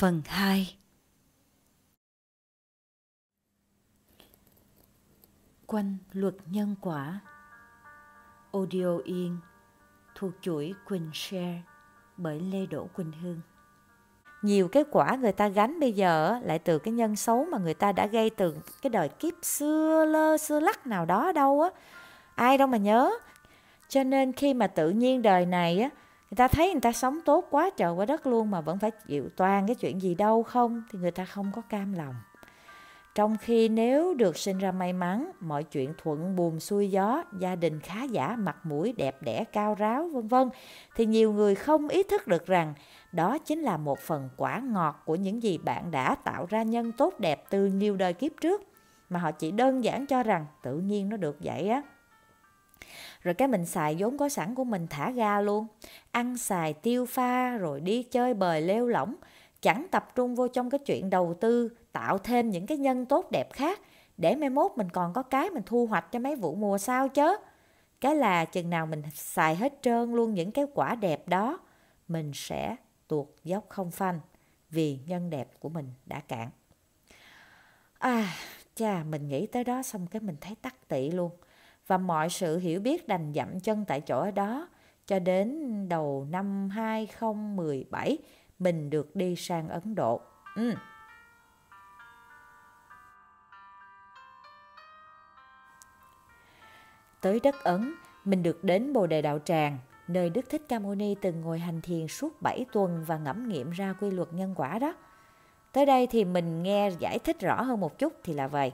Phần 2 Quanh luật nhân quả. Audio yên thuộc chuỗi Quỳnh Share bởi Lê Đỗ Quỳnh Hương. Nhiều cái quả người ta gánh bây giờ lại từ cái nhân xấu mà người ta đã gây từ cái đời kiếp xưa, lơ, xưa lắc nào đó đâu á. Ai đâu mà nhớ. Cho nên khi mà tự nhiên đời này á người ta thấy người ta sống tốt quá trời quá đất luôn mà vẫn phải chịu toàn cái chuyện gì đâu không? Thì người ta không có cam lòng. Trong khi nếu được sinh ra may mắn, mọi chuyện thuận buồm xuôi gió, gia đình khá giả, mặt mũi đẹp đẽ, cao ráo, vân vân, thì nhiều người không ý thức được rằng đó chính là một phần quả ngọt của những gì bạn đã tạo ra nhân tốt đẹp từ nhiều đời kiếp trước, mà họ chỉ đơn giản cho rằng tự nhiên nó được vậy á rồi cái mình xài vốn có sẵn của mình thả ga luôn. Ăn xài, tiêu pha, rồi đi chơi bời lêu lỏng. Chẳng tập trung vô trong cái chuyện đầu tư, tạo thêm những cái nhân tốt đẹp khác. Để mai mốt mình còn có cái mình thu hoạch cho mấy vụ mùa sau chứ? cái là chừng nào mình xài hết trơn luôn những cái quả đẹp đó, mình sẽ tuột dốc không phanh vì nhân đẹp của mình đã cạn. À cha mình nghĩ tới đó xong cái mình thấy tắc tị luôn và mọi sự hiểu biết đành dậm chân tại chỗ ở đó cho đến đầu năm 2017 mình được đi sang Ấn Độ. Ừ. Tới đất Ấn, mình được đến Bồ Đề Đạo Tràng, nơi Đức Thích Ca Mâu Ni từng ngồi hành thiền suốt 7 tuần và ngẫm nghiệm ra quy luật nhân quả đó. Tới đây thì mình nghe giải thích rõ hơn một chút thì là vậy.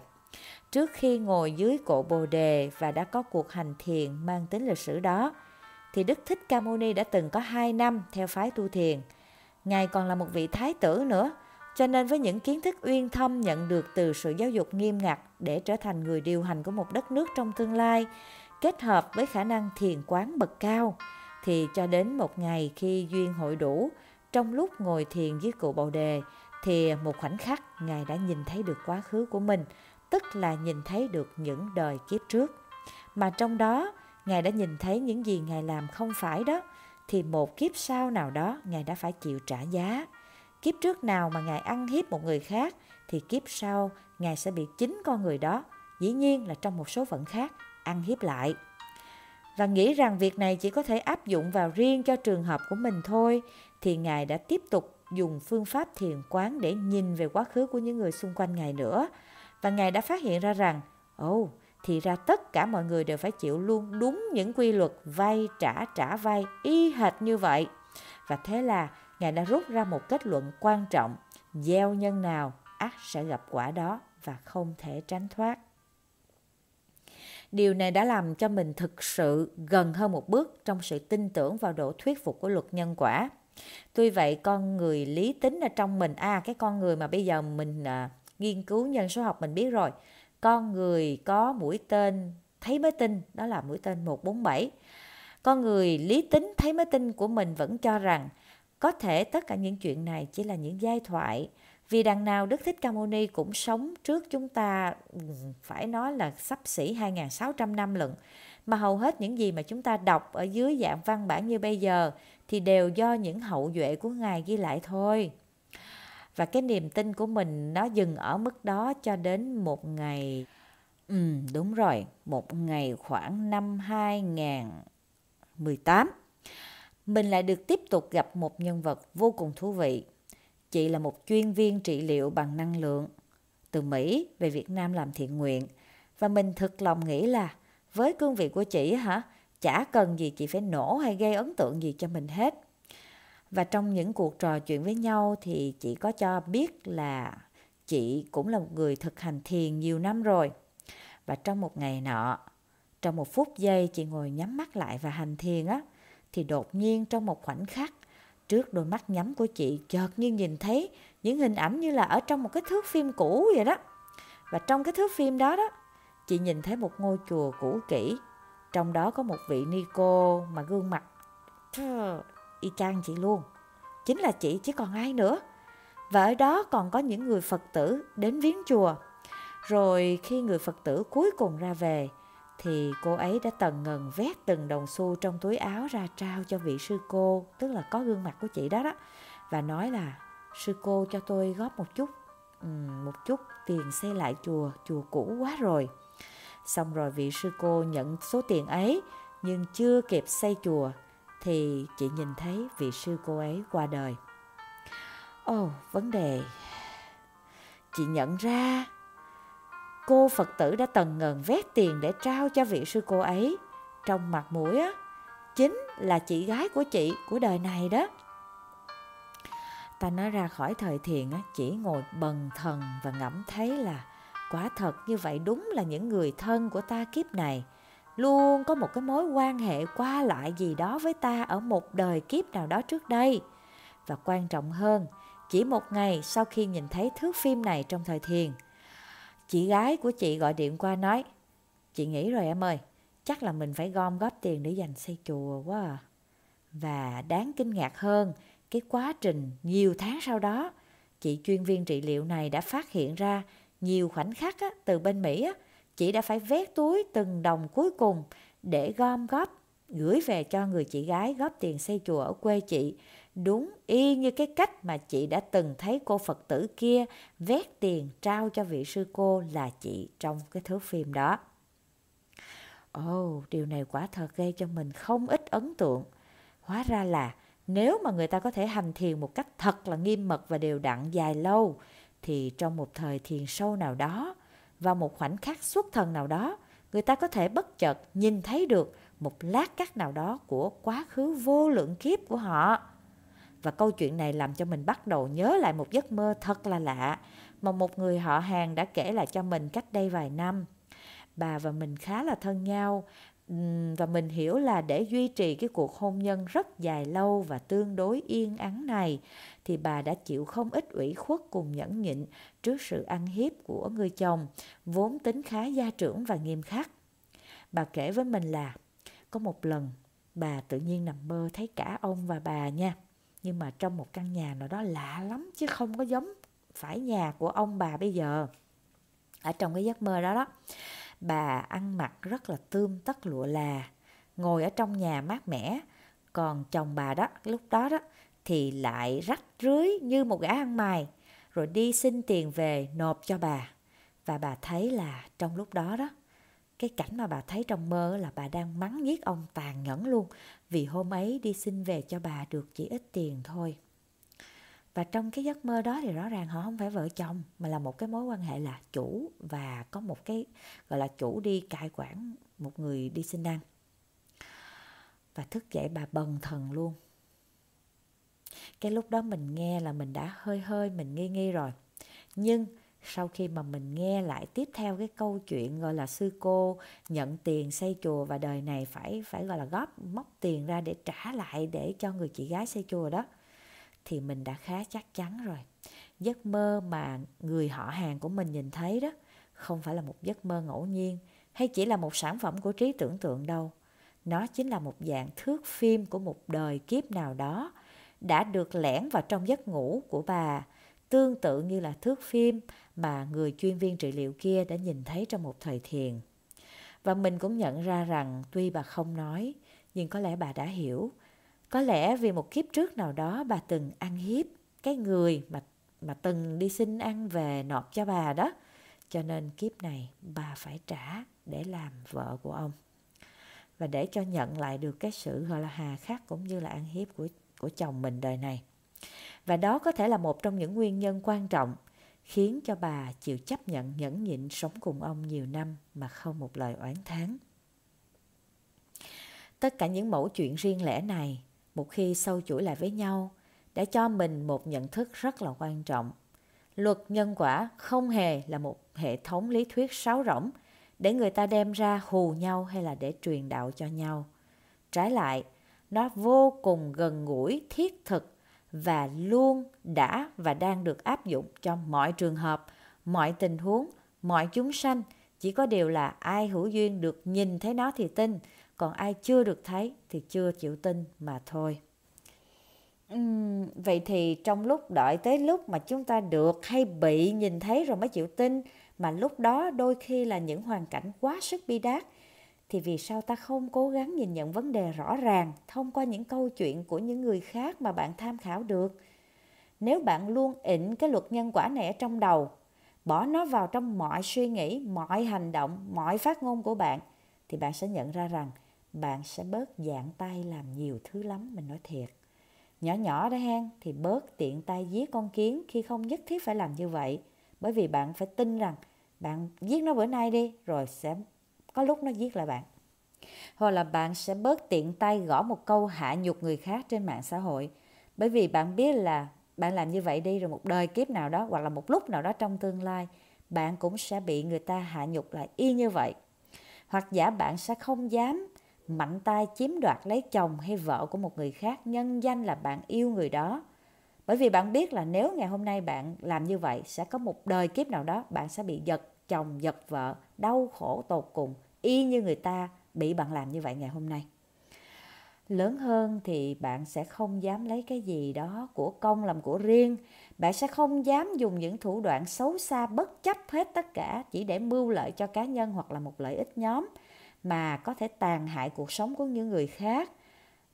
Trước khi ngồi dưới cội Bồ Đề và đã có cuộc hành thiền mang tính lịch sử đó, thì Đức Thích Ca Mâu Ni đã từng có 2 năm theo phái tu thiền. Ngài còn là một vị thái tử nữa, cho nên với những kiến thức uyên thâm nhận được từ sự giáo dục nghiêm ngặt để trở thành người điều hành của một đất nước trong tương lai, kết hợp với khả năng thiền quán bậc cao, thì cho đến một ngày khi duyên hội đủ, trong lúc ngồi thiền dưới cụ bồ đề, thì một khoảnh khắc Ngài đã nhìn thấy được quá khứ của mình, tức là nhìn thấy được những đời kiếp trước. Mà trong đó, Ngài đã nhìn thấy những gì Ngài làm không phải đó, thì một kiếp sau nào đó Ngài đã phải chịu trả giá. Kiếp trước nào mà Ngài ăn hiếp một người khác, thì kiếp sau Ngài sẽ bị chính con người đó, dĩ nhiên là trong một số phận khác, ăn hiếp lại. Và nghĩ rằng việc này chỉ có thể áp dụng vào riêng cho trường hợp của mình thôi, thì Ngài đã tiếp tục dùng phương pháp thiền quán để nhìn về quá khứ của những người xung quanh Ngài nữa. Và Ngài đã phát hiện ra rằng, ồ, oh, thì ra tất cả mọi người đều phải chịu luôn đúng những quy luật vay trả trả vay y hệt như vậy. Và thế là Ngài đã rút ra một kết luận quan trọng, gieo nhân nào ác sẽ gặp quả đó và không thể tránh thoát. Điều này đã làm cho mình thực sự gần hơn một bước trong sự tin tưởng vào độ thuyết phục của luật nhân quả. Tuy vậy con người lý tính ở trong mình, à cái con người mà bây giờ mình à, nghiên cứu nhân số học mình biết rồi, con người có mũi tên thấy mới tin, đó là mũi tên 147. Con người lý tính thấy mới tin của mình vẫn cho rằng có thể tất cả những chuyện này chỉ là những giai thoại, vì đằng nào Đức Thích Ca Mâu Ni cũng sống trước chúng ta phải nói là sắp xỉ 2.600 năm lận. Mà hầu hết những gì mà chúng ta đọc ở dưới dạng văn bản như bây giờ thì đều do những hậu duệ của Ngài ghi lại thôi. Và cái niềm tin của mình nó dừng ở mức đó cho đến một ngày... Ừ, đúng rồi, một ngày khoảng năm 2018. Mình lại được tiếp tục gặp một nhân vật vô cùng thú vị Chị là một chuyên viên trị liệu bằng năng lượng từ Mỹ về Việt Nam làm thiện nguyện. Và mình thực lòng nghĩ là với cương vị của chị hả, chả cần gì chị phải nổ hay gây ấn tượng gì cho mình hết. Và trong những cuộc trò chuyện với nhau thì chị có cho biết là chị cũng là một người thực hành thiền nhiều năm rồi. Và trong một ngày nọ, trong một phút giây chị ngồi nhắm mắt lại và hành thiền á, thì đột nhiên trong một khoảnh khắc Trước đôi mắt nhắm của chị chợt như nhìn thấy những hình ảnh như là ở trong một cái thước phim cũ vậy đó. Và trong cái thước phim đó đó, chị nhìn thấy một ngôi chùa cũ kỹ. Trong đó có một vị ni cô mà gương mặt y chang chị luôn. Chính là chị chứ còn ai nữa. Và ở đó còn có những người Phật tử đến viếng chùa. Rồi khi người Phật tử cuối cùng ra về thì cô ấy đã tần ngần vét từng đồng xu trong túi áo ra trao cho vị sư cô, tức là có gương mặt của chị đó đó, và nói là sư cô cho tôi góp một chút một chút tiền xây lại chùa chùa cũ quá rồi xong rồi vị sư cô nhận số tiền ấy nhưng chưa kịp xây chùa thì chị nhìn thấy vị sư cô ấy qua đời. Ồ oh, vấn đề. Chị nhận ra cô phật tử đã tần ngần vét tiền để trao cho vị sư cô ấy. Trong mặt mũi á chính là chị gái của chị của đời này đó. Ta nói ra khỏi thời thiền á chỉ ngồi bần thần và ngẫm thấy là quả thật như vậy đúng là những người thân của ta kiếp này luôn có một cái mối quan hệ qua lại gì đó với ta ở một đời kiếp nào đó trước đây và quan trọng hơn chỉ một ngày sau khi nhìn thấy thước phim này trong thời thiền chị gái của chị gọi điện qua nói chị nghĩ rồi em ơi chắc là mình phải gom góp tiền để dành xây chùa quá à. Và đáng kinh ngạc hơn, cái quá trình nhiều tháng sau đó, chị chuyên viên trị liệu này đã phát hiện ra nhiều khoảnh khắc á, từ bên Mỹ á, chị đã phải vét túi từng đồng cuối cùng để gom góp gửi về cho người chị gái góp tiền xây chùa ở quê chị. Đúng y như cái cách mà chị đã từng thấy cô Phật tử kia vét tiền trao cho vị sư cô là chị trong cái thước phim đó. Ồ, oh, điều này quả thật gây cho mình không ít ấn tượng. Hóa ra là nếu mà người ta có thể hành thiền một cách thật là nghiêm mật và đều đặn dài lâu, thì trong một thời thiền sâu nào đó, vào một khoảnh khắc xuất thần nào đó, người ta có thể bất chợt nhìn thấy được một lát cắt nào đó của quá khứ vô lượng kiếp của họ. Và câu chuyện này làm cho mình bắt đầu nhớ lại một giấc mơ thật là lạ mà một người họ hàng đã kể lại cho mình cách đây vài năm bà và mình khá là thân nhau và mình hiểu là để duy trì cái cuộc hôn nhân rất dài lâu và tương đối yên ắng này, thì bà đã chịu không ít ủy khuất cùng nhẫn nhịn trước sự ăn hiếp của người chồng, vốn tính khá gia trưởng và nghiêm khắc. Bà kể với mình là, có một lần, bà tự nhiên nằm mơ thấy cả ông và bà nha, nhưng mà trong một căn nhà nào đó lạ lắm chứ không có giống phải nhà của ông bà bây giờ, ở trong cái giấc mơ đó đó bà ăn mặc rất là tươm tất lụa là, ngồi ở trong nhà mát mẻ. Còn chồng bà đó, lúc đó đó, thì lại rách rưới như một gã ăn mày, rồi đi xin tiền về nộp cho bà. Và bà thấy là trong lúc đó đó, cái cảnh mà bà thấy trong mơ là bà đang mắng giết ông tàn nhẫn luôn, vì hôm ấy đi xin về cho bà được chỉ ít tiền thôi. Và trong cái giấc mơ đó thì rõ ràng họ không phải vợ chồng, mà là một cái mối quan hệ là chủ và có một cái, gọi là, chủ đi cai quản một người đi xin ăn. Và thức dậy bà bần thần luôn. Cái lúc đó mình nghe là mình đã hơi hơi, mình nghi nghi rồi. Nhưng sau khi mà mình nghe lại tiếp theo cái câu chuyện, gọi là, sư cô nhận tiền xây chùa và đời này phải phải, gọi là, góp móc tiền ra để trả lại để cho người chị gái xây chùa đó thì mình đã khá chắc chắn rồi. Giấc mơ mà người họ hàng của mình nhìn thấy đó, không phải là một giấc mơ ngẫu nhiên hay chỉ là một sản phẩm của trí tưởng tượng đâu. Nó chính là một dạng thước phim của một đời kiếp nào đó đã được lẻn vào trong giấc ngủ của bà, tương tự như là thước phim mà người chuyên viên trị liệu kia đã nhìn thấy trong một thời thiền. Và mình cũng nhận ra rằng tuy bà không nói, nhưng có lẽ bà đã hiểu có lẽ vì một kiếp trước nào đó bà từng ăn hiếp cái người mà mà từng đi xin ăn về nộp cho bà đó. Cho nên kiếp này bà phải trả để làm vợ của ông. Và để cho nhận lại được cái sự gọi là hà khắc cũng như là ăn hiếp của, của chồng mình đời này. Và đó có thể là một trong những nguyên nhân quan trọng khiến cho bà chịu chấp nhận nhẫn nhịn sống cùng ông nhiều năm mà không một lời oán thán. Tất cả những mẫu chuyện riêng lẻ này một khi sâu chuỗi lại với nhau đã cho mình một nhận thức rất là quan trọng. Luật nhân quả không hề là một hệ thống lý thuyết sáo rỗng để người ta đem ra hù nhau hay là để truyền đạo cho nhau. Trái lại, nó vô cùng gần gũi, thiết thực và luôn đã và đang được áp dụng cho mọi trường hợp, mọi tình huống, mọi chúng sanh. Chỉ có điều là ai hữu duyên được nhìn thấy nó thì tin, còn ai chưa được thấy thì chưa chịu tin mà thôi. Uhm, vậy thì trong lúc đợi tới lúc mà chúng ta được hay bị nhìn thấy rồi mới chịu tin mà lúc đó đôi khi là những hoàn cảnh quá sức bi đát thì vì sao ta không cố gắng nhìn nhận vấn đề rõ ràng thông qua những câu chuyện của những người khác mà bạn tham khảo được nếu bạn luôn ịnh cái luật nhân quả này ở trong đầu bỏ nó vào trong mọi suy nghĩ mọi hành động mọi phát ngôn của bạn thì bạn sẽ nhận ra rằng bạn sẽ bớt dạng tay làm nhiều thứ lắm, mình nói thiệt. Nhỏ nhỏ đó hen, thì bớt tiện tay giết con kiến khi không nhất thiết phải làm như vậy. Bởi vì bạn phải tin rằng bạn giết nó bữa nay đi, rồi sẽ có lúc nó giết lại bạn. Hoặc là bạn sẽ bớt tiện tay gõ một câu hạ nhục người khác trên mạng xã hội. Bởi vì bạn biết là bạn làm như vậy đi rồi một đời kiếp nào đó, hoặc là một lúc nào đó trong tương lai, bạn cũng sẽ bị người ta hạ nhục lại y như vậy. Hoặc giả bạn sẽ không dám mạnh tay chiếm đoạt lấy chồng hay vợ của một người khác, nhân danh là bạn yêu người đó. Bởi vì bạn biết là nếu ngày hôm nay bạn làm như vậy, sẽ có một đời kiếp nào đó bạn sẽ bị giật chồng, giật vợ, đau khổ tột cùng, y như người ta bị bạn làm như vậy ngày hôm nay. Lớn hơn thì bạn sẽ không dám lấy cái gì đó của công làm của riêng. Bạn sẽ không dám dùng những thủ đoạn xấu xa, bất chấp hết tất cả chỉ để mưu lợi cho cá nhân hoặc là một lợi ích nhóm mà có thể tàn hại cuộc sống của những người khác.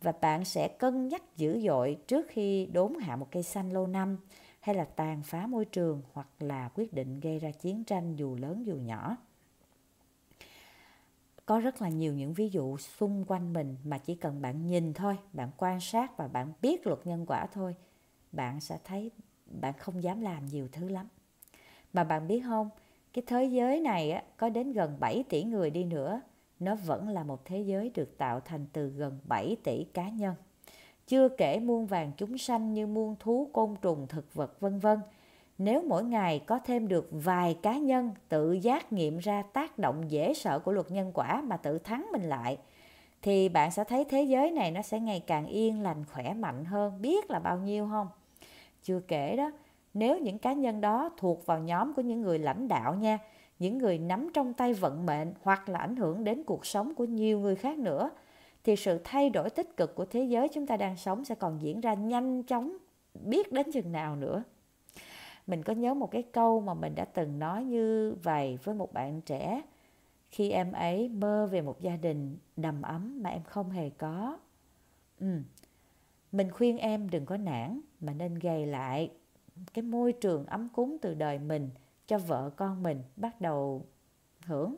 Và bạn sẽ cân nhắc dữ dội trước khi đốn hạ một cây xanh lâu năm, hay là tàn phá môi trường, hoặc là quyết định gây ra chiến tranh dù lớn dù nhỏ. Có rất là nhiều những ví dụ xung quanh mình mà chỉ cần bạn nhìn thôi, bạn quan sát và bạn biết luật nhân quả thôi, bạn sẽ thấy bạn không dám làm nhiều thứ lắm. Mà bạn biết không, cái thế giới này có đến gần 7 tỷ người đi nữa nó vẫn là một thế giới được tạo thành từ gần 7 tỷ cá nhân. Chưa kể muôn vàng chúng sanh như muôn thú, côn trùng, thực vật, vân vân. Nếu mỗi ngày có thêm được vài cá nhân tự giác nghiệm ra tác động dễ sợ của luật nhân quả mà tự thắng mình lại, thì bạn sẽ thấy thế giới này nó sẽ ngày càng yên lành, khỏe mạnh hơn, biết là bao nhiêu không? Chưa kể đó, nếu những cá nhân đó thuộc vào nhóm của những người lãnh đạo nha những người nắm trong tay vận mệnh hoặc là ảnh hưởng đến cuộc sống của nhiều người khác nữa, thì sự thay đổi tích cực của thế giới chúng ta đang sống sẽ còn diễn ra nhanh chóng biết đến chừng nào nữa. Mình có nhớ một cái câu mà mình đã từng nói như vậy với một bạn trẻ. Khi em ấy mơ về một gia đình đầm ấm mà em không hề có. Ừ. mình khuyên em đừng có nản mà nên gầy lại. Cái môi trường ấm cúng từ đời mình cho vợ con mình bắt đầu hưởng.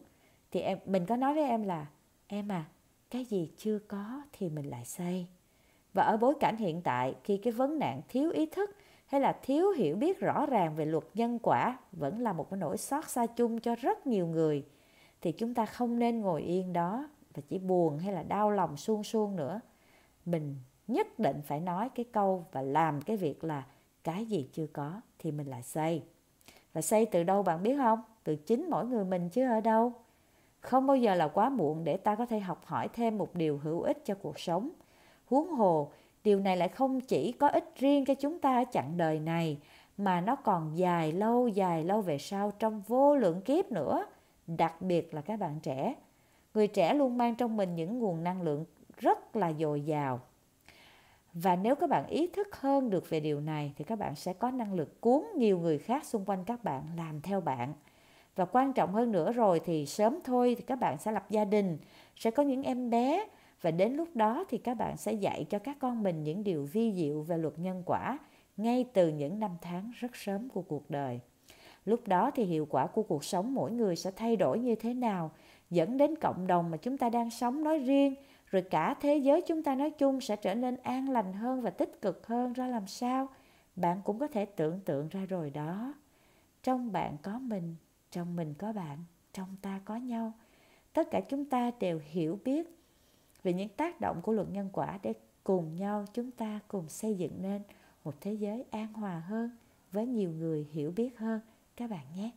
Thì em, mình có nói với em là, em à cái gì chưa có thì mình lại xây. Và ở bối cảnh hiện tại, khi cái vấn nạn thiếu ý thức hay là thiếu hiểu biết rõ ràng về luật nhân quả vẫn là một cái nỗi xót xa chung cho rất nhiều người, thì chúng ta không nên ngồi yên đó và chỉ buồn hay là đau lòng suông suông nữa. Mình nhất định phải nói cái câu và làm cái việc là, cái gì chưa có thì mình lại xây và xây từ đâu bạn biết không? Từ chính mỗi người mình chứ ở đâu? Không bao giờ là quá muộn để ta có thể học hỏi thêm một điều hữu ích cho cuộc sống. Huống hồ, điều này lại không chỉ có ích riêng cho chúng ta ở chặng đời này, mà nó còn dài lâu dài lâu về sau trong vô lượng kiếp nữa, đặc biệt là các bạn trẻ. Người trẻ luôn mang trong mình những nguồn năng lượng rất là dồi dào và nếu các bạn ý thức hơn được về điều này, thì các bạn sẽ có năng lực cuốn nhiều người khác xung quanh các bạn, làm theo bạn. Và quan trọng hơn nữa rồi thì sớm thôi thì các bạn sẽ lập gia đình, sẽ có những em bé. Và đến lúc đó thì các bạn sẽ dạy cho các con mình những điều vi diệu về luật nhân quả ngay từ những năm tháng rất sớm của cuộc đời. Lúc đó thì hiệu quả của cuộc sống mỗi người sẽ thay đổi như thế nào, dẫn đến cộng đồng mà chúng ta đang sống nói riêng rồi cả thế giới chúng ta nói chung sẽ trở nên an lành hơn và tích cực hơn, ra làm sao? Bạn cũng có thể tưởng tượng ra rồi đó. Trong bạn có mình, trong mình có bạn, trong ta có nhau. Tất cả chúng ta đều hiểu biết về những tác động của luật nhân quả để cùng nhau chúng ta cùng xây dựng nên một thế giới an hòa hơn, với nhiều người hiểu biết hơn. Các bạn nhé.